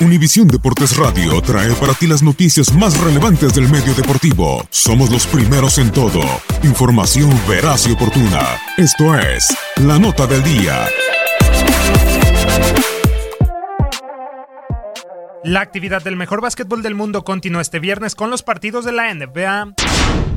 Univisión Deportes Radio trae para ti las noticias más relevantes del medio deportivo. Somos los primeros en todo. Información veraz y oportuna. Esto es La Nota del Día. La actividad del mejor básquetbol del mundo continúa este viernes con los partidos de la NBA.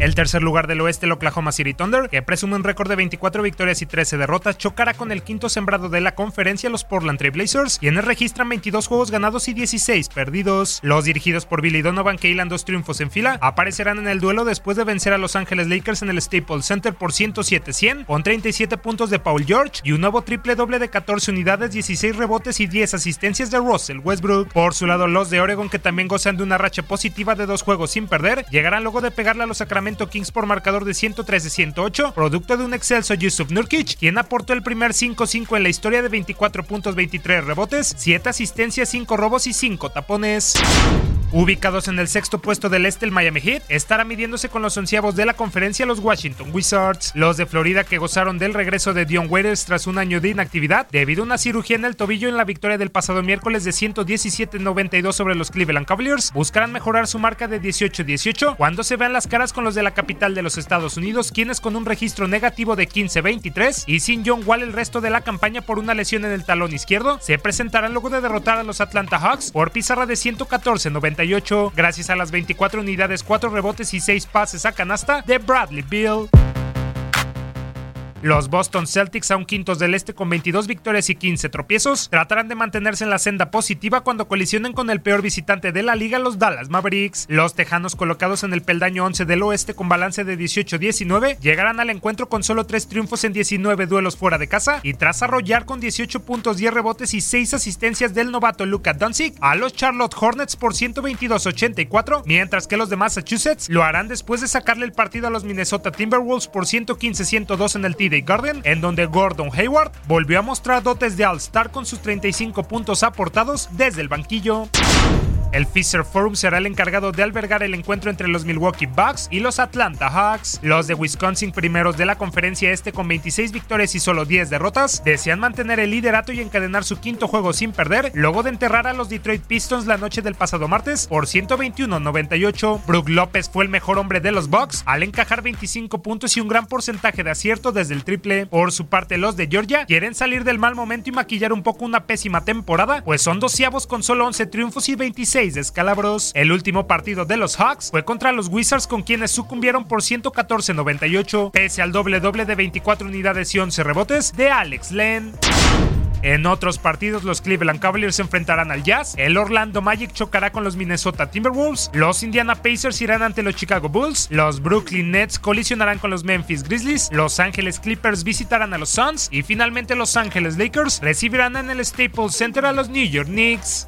El tercer lugar del oeste, el Oklahoma City Thunder, que presume un récord de 24 victorias y 13 derrotas, chocará con el quinto sembrado de la conferencia, los Portland Trail Blazers, quienes registran 22 juegos ganados y 16 perdidos. Los dirigidos por Billy Donovan, que hilan dos triunfos en fila, aparecerán en el duelo después de vencer a Los Ángeles Lakers en el Staples Center por 107-100, con 37 puntos de Paul George y un nuevo triple doble de 14 unidades, 16 rebotes y 10 asistencias de Russell Westbrook. Por su lado, los de Oregon, que también gozan de una racha positiva de dos juegos sin perder, llegarán luego de pegarle a los Sacramento Kings por marcador de 113-108, producto de un excelso Yusuf Nurkic, quien aportó el primer 5-5 en la historia de 24 puntos, 23 rebotes, 7 asistencias, 5 robos y 5 tapones. Ubicados en el sexto puesto del este, el Miami Heat estará midiéndose con los onceavos de la conferencia los Washington Wizards. Los de Florida que gozaron del regreso de Dion Waiters tras un año de inactividad debido a una cirugía en el tobillo en la victoria del pasado miércoles de 117-92 sobre los Cleveland Cavaliers, buscarán mejorar su marca de 18-18 cuando se vean las caras con los de la capital de los Estados Unidos, quienes con un registro negativo de 15-23 y sin John Wall el resto de la campaña por una lesión en el talón izquierdo, se presentarán luego de derrotar a los Atlanta Hawks por pizarra de 114-98 gracias a las 24 unidades, 4 rebotes y 6 pases a canasta de Bradley Bill. Los Boston Celtics, aún quintos del este con 22 victorias y 15 tropiezos, tratarán de mantenerse en la senda positiva cuando colisionen con el peor visitante de la liga, los Dallas Mavericks. Los Tejanos, colocados en el peldaño 11 del oeste con balance de 18-19, llegarán al encuentro con solo 3 triunfos en 19 duelos fuera de casa y tras arrollar con 18 puntos, 10 rebotes y 6 asistencias del novato Luka Doncic a los Charlotte Hornets por 122-84, mientras que los de Massachusetts lo harán después de sacarle el partido a los Minnesota Timberwolves por 115-102 en el Garden, en donde Gordon Hayward volvió a mostrar dotes de All-Star con sus 35 puntos aportados desde el banquillo. El Fisher Forum será el encargado de albergar el encuentro entre los Milwaukee Bucks y los Atlanta Hawks. Los de Wisconsin, primeros de la conferencia este con 26 victorias y solo 10 derrotas, desean mantener el liderato y encadenar su quinto juego sin perder, luego de enterrar a los Detroit Pistons la noche del pasado martes por 121-98. Brook López fue el mejor hombre de los Bucks al encajar 25 puntos y un gran porcentaje de acierto desde el triple. Por su parte, los de Georgia quieren salir del mal momento y maquillar un poco una pésima temporada, pues son doceavos con solo 11 triunfos y 26 descalabros. El último partido de los Hawks fue contra los Wizards con quienes sucumbieron por 114-98, pese al doble doble de 24 unidades y 11 rebotes de Alex Len. En otros partidos, los Cleveland Cavaliers se enfrentarán al Jazz, el Orlando Magic chocará con los Minnesota Timberwolves, los Indiana Pacers irán ante los Chicago Bulls, los Brooklyn Nets colisionarán con los Memphis Grizzlies, los Ángeles Clippers visitarán a los Suns y finalmente los Ángeles Lakers recibirán en el Staples Center a los New York Knicks.